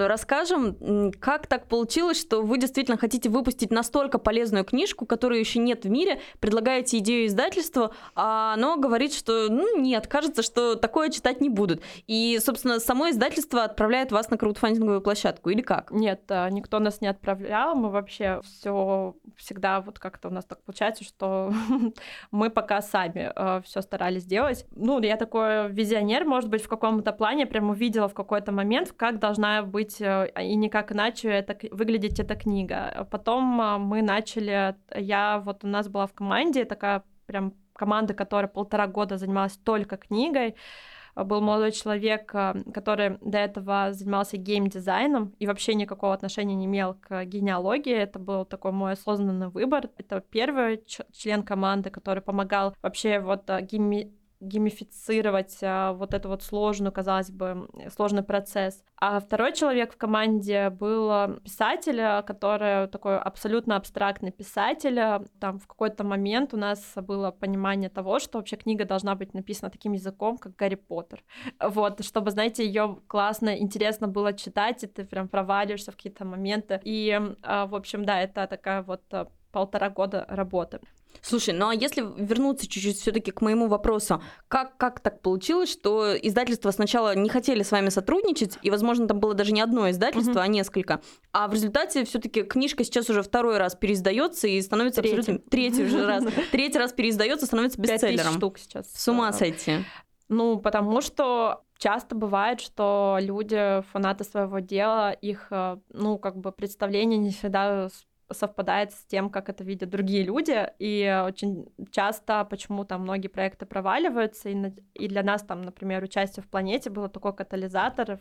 расскажем, как так получилось, что вы действительно хотите выпустить настолько полезную книжку, которую еще нет в мире, предлагаете идею издательства, а оно говорит, что ну нет, кажется, что такое читать не будут. И, собственно, само издательство отправляет вас на краудфандинговую площадку или как? Нет, а, никто нас не отправлял, мы вообще все всегда вот как-то у нас так получается, что [laughs] мы пока сами э, все старались делать. Ну, я такой визионер, может быть, в каком-то плане прям увидела в какой-то момент, как должна быть э, и никак иначе это, выглядеть эта книга. Потом э, мы начали, я вот у нас была в команде такая прям команды, которая полтора года занималась только книгой. Был молодой человек, э, который до этого занимался геймдизайном и вообще никакого отношения не имел к генеалогии. Это был такой мой осознанный выбор. Это первый член команды, который помогал вообще вот э, гейми геймифицировать а, вот эту вот сложную, казалось бы, сложный процесс. А второй человек в команде был а, писатель, который такой абсолютно абстрактный писатель. Там в какой-то момент у нас было понимание того, что вообще книга должна быть написана таким языком, как Гарри Поттер. Вот, чтобы, знаете, ее классно, интересно было читать, и ты прям проваливаешься в какие-то моменты. И, а, в общем, да, это такая вот полтора года работы. Слушай, ну а если вернуться чуть-чуть все-таки к моему вопросу, как, как так получилось, что издательства сначала не хотели с вами сотрудничать, и, возможно, там было даже не одно издательство, mm-hmm. а несколько, а в результате все-таки книжка сейчас уже второй раз переиздается и становится третий. абсолютно третий уже раз, [laughs] третий раз переиздается, становится бестселлером. штук сейчас. С ума сойти. Ну, потому что часто бывает, что люди, фанаты своего дела, их, э, ну, как бы представление не всегда совпадает с тем, как это видят другие люди, и очень часто почему там многие проекты проваливаются, и, и для нас там, например, участие в планете было такой катализатор,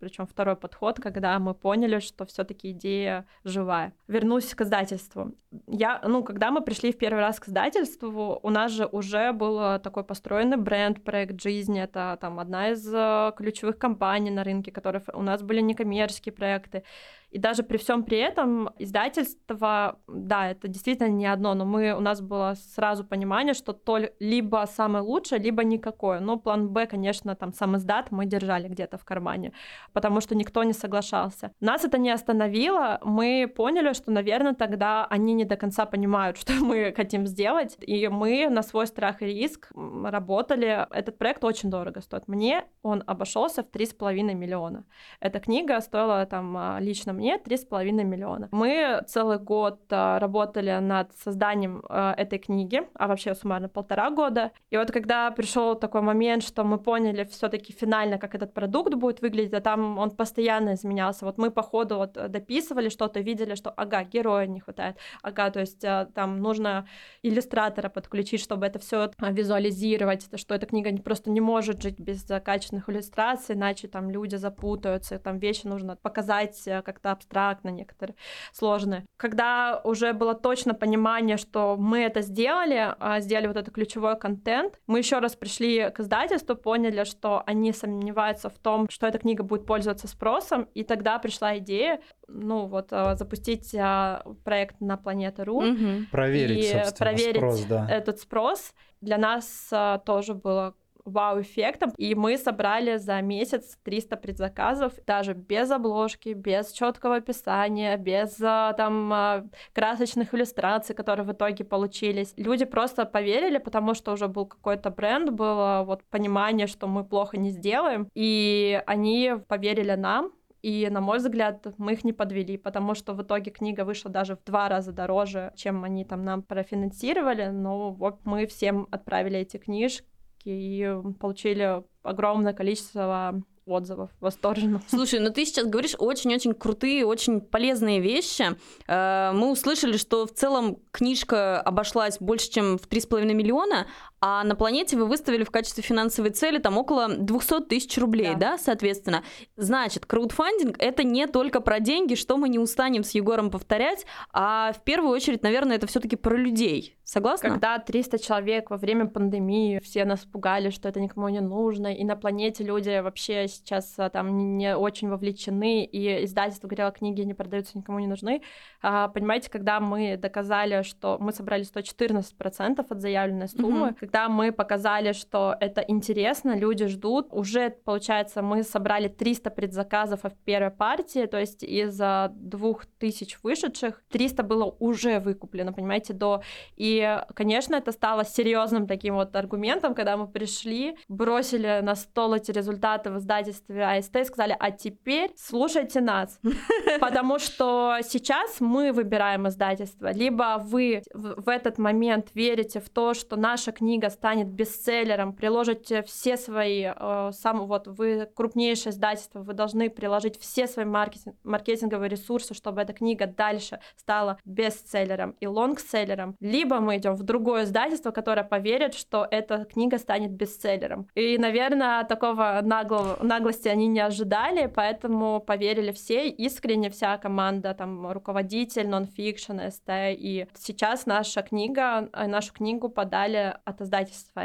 причем второй подход, когда мы поняли, что все-таки идея живая. Вернусь к издательству. Я, ну, когда мы пришли в первый раз к издательству, у нас же уже был такой построенный бренд, проект жизни. Это там одна из э, ключевых компаний на рынке, которые у нас были некоммерческие проекты. И даже при всем при этом издательство, да, это действительно не одно, но мы, у нас было сразу понимание, что то либо самое лучшее, либо никакое. Но план Б, конечно, там сам издат мы держали где-то в кармане, потому что никто не соглашался. Нас это не остановило, мы поняли, что, наверное, тогда они не до конца понимают, [laughs] что мы хотим сделать, и мы на свой страх и риск работали. Этот проект очень дорого стоит. Мне он обошелся в 3,5 миллиона. Эта книга стоила там а, лично мне 3,5 миллиона. Мы целый год а, работали над созданием а, этой книги, а вообще суммарно полтора года. И вот когда пришел такой момент, что мы поняли все-таки финально, как этот продукт будет выглядеть, а там он постоянно изменялся. Вот мы по ходу вот дописывали что-то, видели, что ага, героя не хватает, ага, то есть а, там нужно иллюстратора подключить, чтобы это все визуализировать, что эта книга просто не может жить без качественных иллюстраций, иначе там люди запутаются, там вещи нужно показать как-то абстрактно, некоторые сложные. Когда уже было точно понимание, что мы это сделали, а, сделали вот этот ключевой контент, мы еще раз пришли к издательству, поняли, что они сомневаются в том, что эта книга будет пользоваться спросом, и тогда пришла идея, ну вот, а, запустить а, проект на Планета.ру. Угу. Проверить, и проверить спрос, да. этот спрос. Для нас тоже было вау-эффектом. И мы собрали за месяц 300 предзаказов, даже без обложки, без четкого описания, без а, там а, красочных иллюстраций, которые в итоге получились. Люди просто поверили, потому что уже был какой-то бренд, было вот понимание, что мы плохо не сделаем, и они поверили нам, и, на мой взгляд, мы их не подвели, потому что в итоге книга вышла даже в два раза дороже, чем они там нам профинансировали. Но вот мы всем отправили эти книжки, и получили огромное количество отзывов [laughs] восторженных. Слушай, ну ты сейчас говоришь очень-очень крутые, очень полезные вещи. Э, мы услышали, что в целом книжка обошлась больше, чем в 3,5 миллиона, а на планете вы выставили в качестве финансовой цели там около 200 тысяч рублей, да. да, соответственно. Значит, краудфандинг — это не только про деньги, что мы не устанем с Егором повторять, а в первую очередь, наверное, это все таки про людей. Согласна? Когда 300 человек во время пандемии, все нас пугали, что это никому не нужно, и на планете люди вообще сейчас а, там не очень вовлечены, и издательство говорило, книги не продаются, никому не нужны. А, понимаете, когда мы доказали, что мы собрали 114% от заявленной суммы, mm-hmm когда мы показали, что это интересно, люди ждут, уже, получается, мы собрали 300 предзаказов в первой партии, то есть из двух тысяч вышедших 300 было уже выкуплено, понимаете, до... И, конечно, это стало серьезным таким вот аргументом, когда мы пришли, бросили на стол эти результаты в издательстве АСТ и сказали, а теперь слушайте нас, [laughs] потому что сейчас мы выбираем издательство, либо вы в этот момент верите в то, что наша книга книга станет бестселлером, приложите все свои, э, сам, вот вы крупнейшее издательство, вы должны приложить все свои маркетинг, маркетинговые ресурсы, чтобы эта книга дальше стала бестселлером и лонгселлером, либо мы идем в другое издательство, которое поверит, что эта книга станет бестселлером. И, наверное, такого наглого, наглости они не ожидали, поэтому поверили все, искренне вся команда, там, руководитель, нонфикшн, СТ, и сейчас наша книга, э, нашу книгу подали от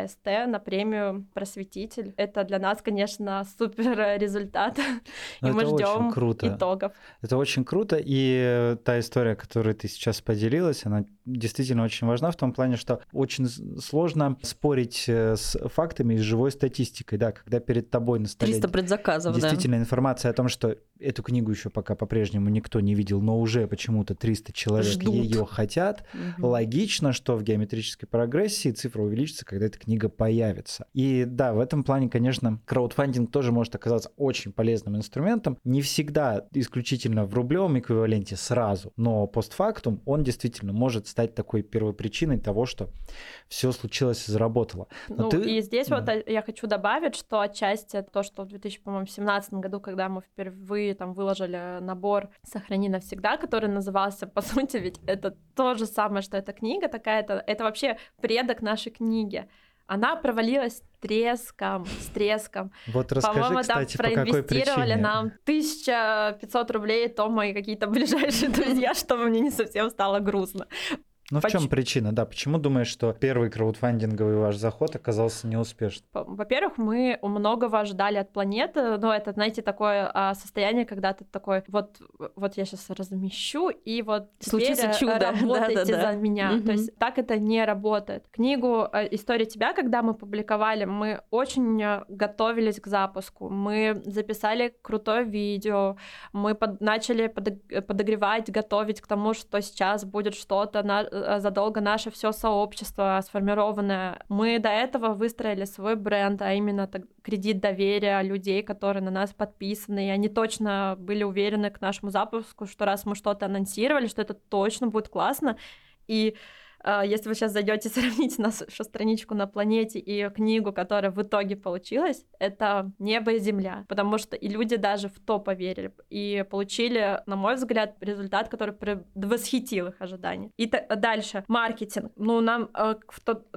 СТ на премию «Просветитель». Это для нас, конечно, [laughs] супер результат, [laughs] и мы ждем итогов. Это очень круто, и та история, которую ты сейчас поделилась, она действительно очень важна в том плане, что очень сложно спорить э, с фактами и с живой статистикой, да, когда перед тобой на столе 300 предзаказов, действительно да. информация о том, что эту книгу еще пока по-прежнему никто не видел, но уже почему-то 300 человек ее хотят. Угу. Логично, что в геометрической прогрессии цифра увеличится, когда эта книга появится. И да, в этом плане, конечно, краудфандинг тоже может оказаться очень полезным инструментом. Не всегда исключительно в рублевом эквиваленте сразу, но постфактум он действительно может стать такой первопричиной того, что все случилось и заработало. Но ну, ты... И здесь да. вот э, я хочу добавить, что отчасти то, что в 2017 году, когда мы впервые там выложили набор «Сохрани навсегда», который назывался, по [laughs] сути, ведь это то же самое, что эта книга такая, это, это вообще предок нашей книги. Она провалилась треском, с треском. Вот расскажи, По-моему, кстати, там проинвестировали по нам 1500 рублей Тома и какие-то ближайшие [laughs] друзья, чтобы мне не совсем стало грустно. Ну, в чем причина, да? Почему думаешь, что первый краудфандинговый ваш заход оказался неуспешным? Во-первых, мы многого ожидали от планеты, но это, знаете, такое а, состояние, когда ты такой, вот, вот я сейчас размещу, и вот Случится чудо. [laughs] работайте да, да, да. за меня. Угу. То есть так это не работает. Книгу э, «История тебя», когда мы публиковали, мы очень э, готовились к запуску. Мы записали крутое видео, мы под, начали подогревать, готовить к тому, что сейчас будет что-то на Э, задолго наше все сообщество сформированное. Мы до этого выстроили свой бренд, а именно так, кредит доверия людей, которые на нас подписаны, и они точно были уверены к нашему запуску, что раз мы что-то анонсировали, что это точно будет классно. И если вы сейчас зайдете [laughs] сравнить нашу страничку на планете и книгу, которая в итоге получилась, это небо и земля, потому что и люди даже в то поверили и получили, на мой взгляд, результат, который восхитил их ожидания. И дальше маркетинг. Ну, нам э,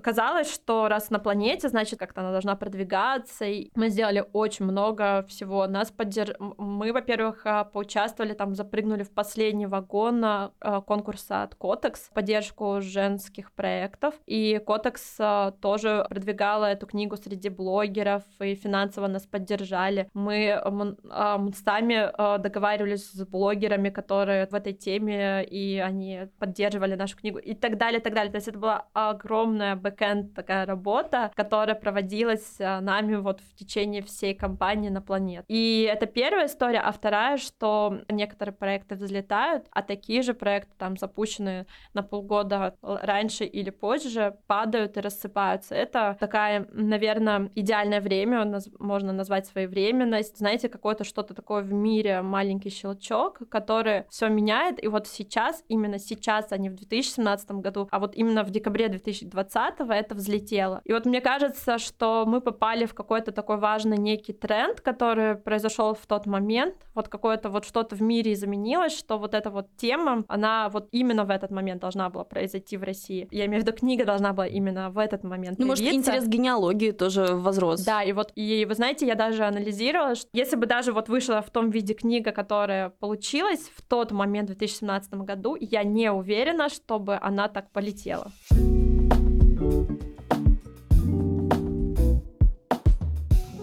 казалось, что раз на планете, значит, как-то она должна продвигаться, и мы сделали очень много всего. Нас поддерж... Мы, во-первых, а, поучаствовали, там, запрыгнули в последний вагон а, конкурса от Котекс, поддержку жен женских проектов. И Котекс а, тоже продвигала эту книгу среди блогеров и финансово нас поддержали. Мы а, сами а, договаривались с блогерами, которые в этой теме, и они поддерживали нашу книгу и так далее, и так далее. То есть это была огромная бэкэнд такая работа, которая проводилась нами вот в течение всей кампании на планет. И это первая история, а вторая, что некоторые проекты взлетают, а такие же проекты там запущены на полгода раньше или позже падают и рассыпаются. Это такая, наверное, идеальное время, можно назвать своевременность. Знаете, какое-то что-то такое в мире, маленький щелчок, который все меняет. И вот сейчас, именно сейчас, а не в 2017 году, а вот именно в декабре 2020 это взлетело. И вот мне кажется, что мы попали в какой-то такой важный некий тренд, который произошел в тот момент. Вот какое-то вот что-то в мире изменилось, что вот эта вот тема, она вот именно в этот момент должна была произойти в России России. Я имею в виду, книга должна была именно в этот момент Ну, может, интерес к генеалогии тоже возрос. Да, и вот, и вы знаете, я даже анализировала, что если бы даже вот вышла в том виде книга, которая получилась в тот момент, в 2017 году, я не уверена, чтобы она так полетела.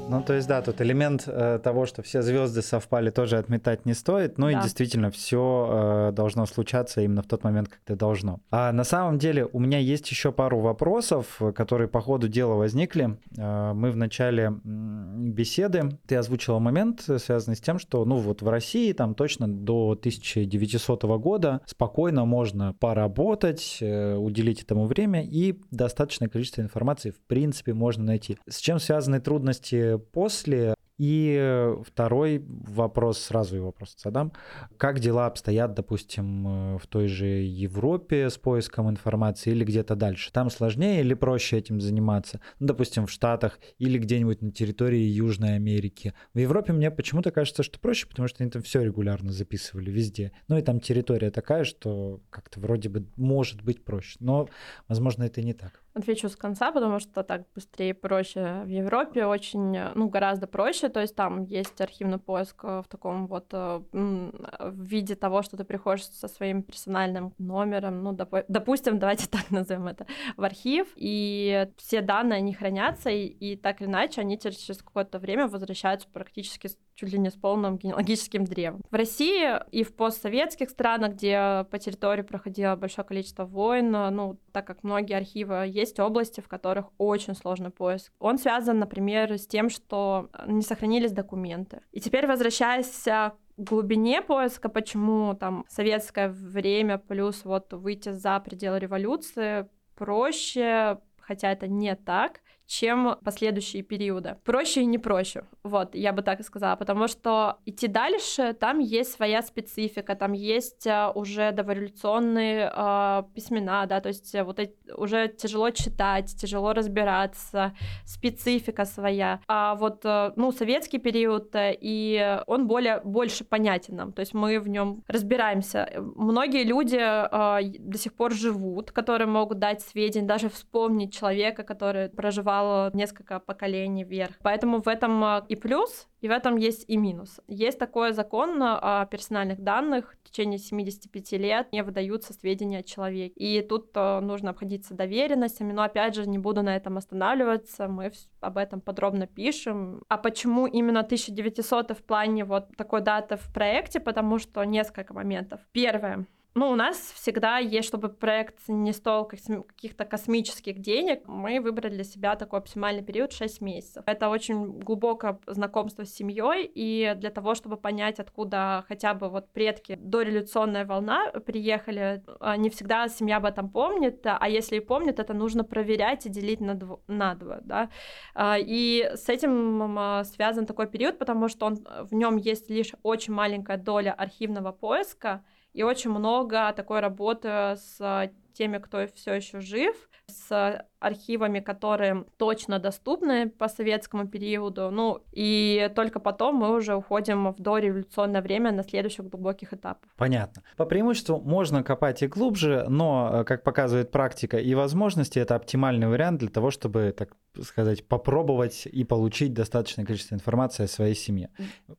Ну, то есть, да, тут элемент э, того, что все звезды совпали, тоже отметать не стоит. Ну да. и действительно, все э, должно случаться именно в тот момент, когда должно. А на самом деле у меня есть еще пару вопросов, которые по ходу дела возникли. Э, мы в начале беседы, ты озвучила момент, связанный с тем, что, ну, вот в России там точно до 1900 года спокойно можно поработать, э, уделить этому время, и достаточное количество информации, в принципе, можно найти. С чем связаны трудности после и второй вопрос, сразу его просто задам. Как дела обстоят, допустим, э, в той же Европе с поиском информации или где-то дальше? Там сложнее или проще этим заниматься? Ну, допустим, в Штатах или где-нибудь на территории Южной Америки. В Европе мне почему-то кажется, что проще, потому что они там все регулярно записывали везде. Ну и там территория такая, что как-то вроде бы может быть проще. Но, возможно, это не так. Отвечу с конца, потому что так быстрее проще. В Европе очень, ну, гораздо проще то есть там есть архивный поиск э, в таком вот э, в виде того, что ты приходишь со своим персональным номером, ну, доп- допустим, [laughs] давайте так назовем это, в архив, и все данные, они хранятся, и, и так или иначе они через какое-то время возвращаются практически чуть ли не с полным генеалогическим древом. В России и в постсоветских странах, где по территории проходило большое количество войн, ну, так как многие архивы, есть области, в которых очень сложный поиск. Он связан, например, с тем, что не сохранились документы. И теперь, возвращаясь к глубине поиска, почему там советское время плюс вот выйти за пределы революции проще, хотя это не так, чем последующие периоды. Проще и не проще, вот, я бы так и сказала, потому что идти дальше, там есть своя специфика, там есть а, уже дореволюционные э, письмена, да, то есть э, вот эти, уже тяжело читать, тяжело разбираться, специфика своя. А вот, э, ну, советский период, э, и он более, больше понятен нам, то есть мы в нем разбираемся. Многие люди э, до сих пор живут, которые могут дать сведения, даже вспомнить человека, который проживал существовало несколько поколений вверх. Поэтому в этом а, и плюс, и в этом есть и минус. Есть такой закон о персональных данных. В течение 75 лет не выдаются сведения о человеке. И тут а, нужно обходиться доверенностями. Но опять же, не буду на этом останавливаться. Мы об этом подробно пишем. А почему именно 1900 в плане вот такой даты в проекте? Потому что несколько моментов. Первое ну, у нас всегда есть, чтобы проект не стоил каких-то космических денег, мы выбрали для себя такой оптимальный период 6 месяцев. Это очень глубокое знакомство с семьей, и для того, чтобы понять, откуда хотя бы вот предки дореволюционная волна приехали, а, не всегда семья об этом помнит, а если и помнит, это нужно проверять и делить на, дв- на два, да. А, и с этим связан такой период, потому что он, в нем есть лишь очень маленькая доля архивного поиска, и очень много такой работы с теми, кто все еще жив, с архивами, которые точно доступны по советскому периоду. Ну, и только потом мы уже уходим в дореволюционное время на следующих глубоких этапах. Понятно. По преимуществу можно копать и глубже, но, э, как показывает практика и возможности, это оптимальный вариант для того, чтобы, так сказать, попробовать и получить достаточное количество информации о своей семье.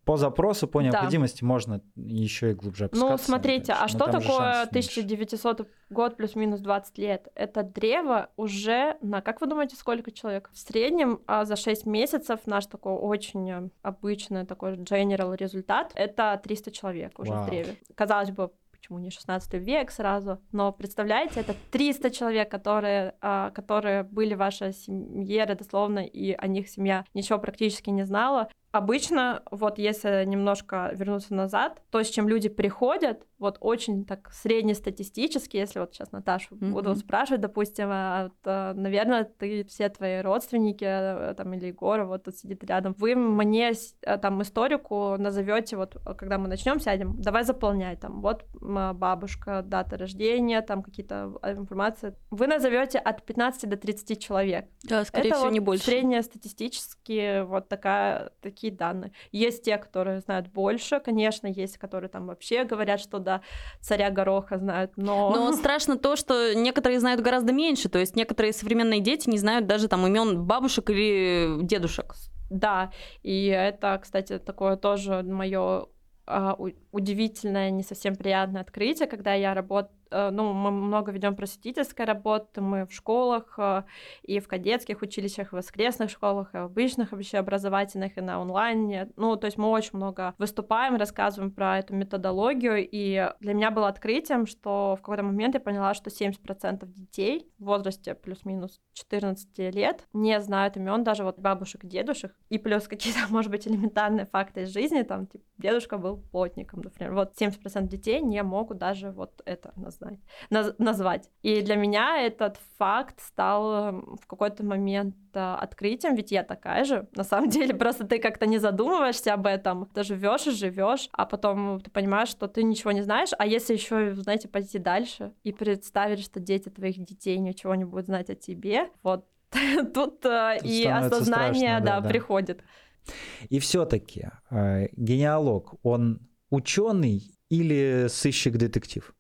По запросу, по необходимости да. можно еще и глубже ну, опускаться. Ну, смотрите, а что такое 1900 год плюс-минус 20 лет? Это древо уже на, как вы думаете, сколько человек? В среднем а за 6 месяцев наш такой очень э, обычный такой general результат — это 300 человек уже Вау. в древе. Казалось бы, почему не 16 век сразу, но представляете, это 300 человек, которые, а, которые были в вашей семье, родословно, и о них семья ничего практически не знала. Обычно, вот если немножко вернуться назад, то, с чем люди приходят, вот очень так среднестатистически, если вот сейчас Наташу mm-hmm. буду спрашивать, допустим, а, то, наверное, ты все твои родственники, э, там, или Егора, вот тут сидит рядом, вы мне э, там историку назовете, вот когда мы начнем, сядем, давай заполнять, там, вот бабушка, дата рождения, там какие-то а, информации. Вы назовете от 15 до 30 человек. Да, скорее Это всего, вот не больше. Среднестатистически вот такая, такие данные. Есть те, которые знают больше, конечно, есть, которые там вообще говорят, что да, царя Гороха знают, но... Но [laughs] страшно то, что некоторые знают гораздо меньше, то есть некоторые современные дети не знают даже там имен бабушек или дедушек. Да, и это, кстати, такое тоже мое а, удивительное, не совсем приятное открытие, когда я работаю Э, ну, мы много ведем просветительской работы, мы в школах э, и в кадетских училищах, в воскресных школах, и в обычных общеобразовательных, и на онлайне. Ну, то есть мы очень много выступаем, рассказываем про эту методологию, и для меня было открытием, что в какой-то момент я поняла, что 70% детей в возрасте плюс-минус 14 лет не знают имен даже вот бабушек и дедушек, и плюс какие-то, [laughs] может быть, элементарные факты из жизни, там, типа, дедушка был плотником, например. Вот 70% детей не могут даже вот это назвать знать, наз, назвать. И для меня этот факт стал эм, в какой-то момент э, открытием, ведь я такая же. На самом [laughs] деле, просто ты как-то не задумываешься об этом. Ты живешь и живешь, а потом ты понимаешь, что ты ничего не знаешь. А если еще, знаете, пойти дальше и представить, что дети твоих детей ничего не будут знать о тебе, вот [laughs] тут, э, тут и осознание, страшно, да, да, приходит. И все-таки э, генеалог, он ученый или сыщик-детектив?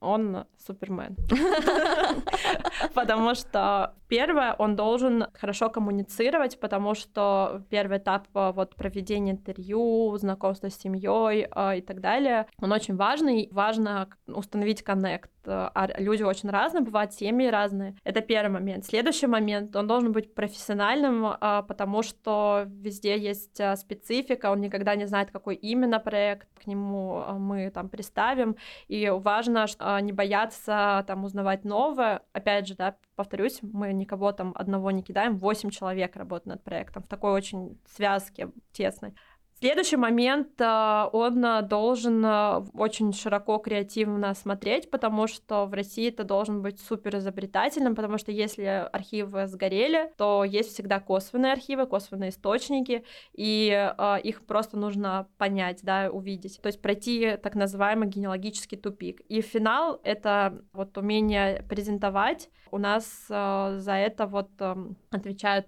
Он Супермен. [laughs] Потому что первое, он должен хорошо коммуницировать, потому что первый этап э, вот проведения интервью, знакомства с семьей э, и так далее, он очень важный. Важно установить коннект. Э, а люди очень разные, бывают семьи разные. Это первый момент. Следующий момент, он должен быть профессиональным, потому что везде есть специфика, он никогда не знает, какой именно проект к нему мы там приставим. И важно не бояться там узнавать новое. Опять же, да, повторюсь, мы никого там одного не кидаем, 8 человек работают над проектом в такой очень связке тесной. Следующий момент, э, он э, должен э, очень широко креативно смотреть, потому что в России это должен быть супер изобретательным, потому что если архивы сгорели, то есть всегда косвенные архивы, косвенные источники, и их просто нужно понять, да, увидеть. То есть пройти так называемый генеалогический тупик. И финал — это вот умение презентовать. У нас за это вот эм, отвечают,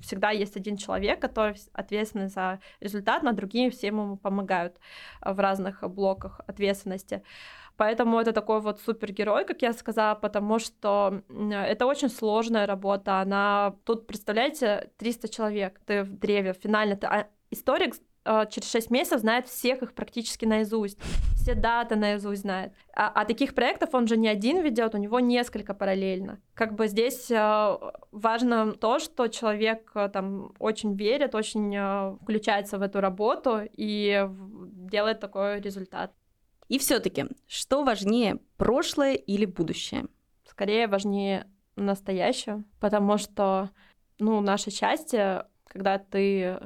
всегда есть один человек, который ответственный за результат, понятно, другие всем ему помогают э, в разных блоках ответственности. Поэтому это такой вот супергерой, как я сказала, потому что это очень сложная работа. Она тут, представляете, 300 человек. Ты в древе, финально ты а, историк э, через 6 месяцев знает всех их практически наизусть. Все даты наизусть знает. А, а таких проектов он же не один ведет, у него несколько параллельно. Как бы здесь э, важно то, что человек э, там очень верит, очень включается в эту работу и делает такой результат. И все-таки, что важнее, прошлое или будущее? Скорее важнее настоящее, потому что, ну, наше счастье, когда ты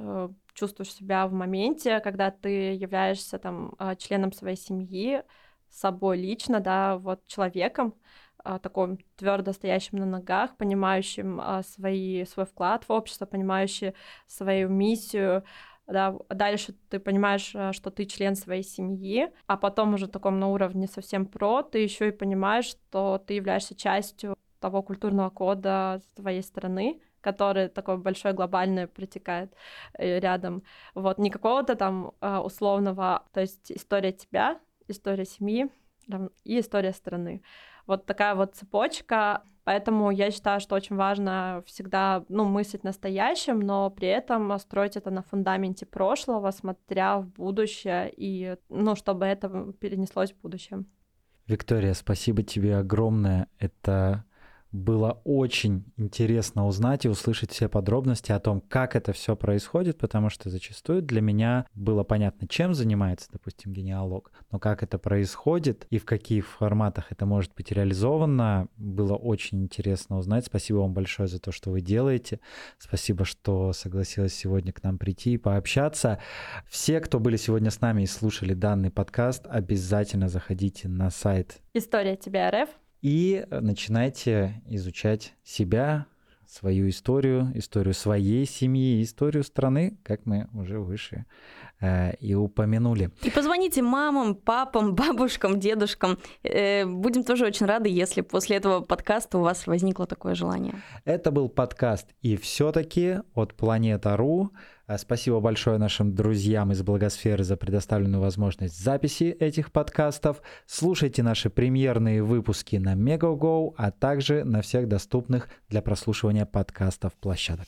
чувствуешь себя в моменте, когда ты являешься там а, членом своей семьи, собой лично, да, вот человеком, а, таком твердо стоящим на ногах, понимающим а, свои, свой вклад в общество, понимающий свою миссию, да, дальше ты понимаешь, что ты член своей семьи, а потом уже таком на уровне совсем про, ты еще и понимаешь, что ты являешься частью того культурного кода твоей страны, который такой большой глобальный протекает э, рядом. Вот, не какого-то там а, условного, то есть история тебя, история семьи там, и история страны. Вот такая вот цепочка, поэтому я считаю, что очень важно всегда, ну, мыслить настоящим, но при этом строить это на фундаменте прошлого, смотря в будущее, и, ну, чтобы это перенеслось в будущее. Виктория, спасибо тебе огромное. Это было очень интересно узнать и услышать все подробности о том, как это все происходит, потому что зачастую для меня было понятно, чем занимается, допустим, генеалог, но как это происходит и в каких форматах это может быть реализовано, было очень интересно узнать. Спасибо вам большое за то, что вы делаете. Спасибо, что согласилась сегодня к нам прийти и пообщаться. Все, кто были сегодня с нами и слушали данный подкаст, обязательно заходите на сайт История тебя РФ и начинайте изучать себя, свою историю, историю своей семьи, историю страны, как мы уже выше э, и упомянули. И позвоните мамам, папам, [laughs] бабушкам, дедушкам. Э, будем тоже очень рады, если после этого подкаста у вас возникло такое желание. Это был подкаст «И все-таки» от Планета.ру. А, спасибо большое нашим друзьям из Благосферы за предоставленную возможность записи этих подкастов. Слушайте наши премьерные выпуски на MegaGo, а также на всех доступных для прослушивания подкастов площадок.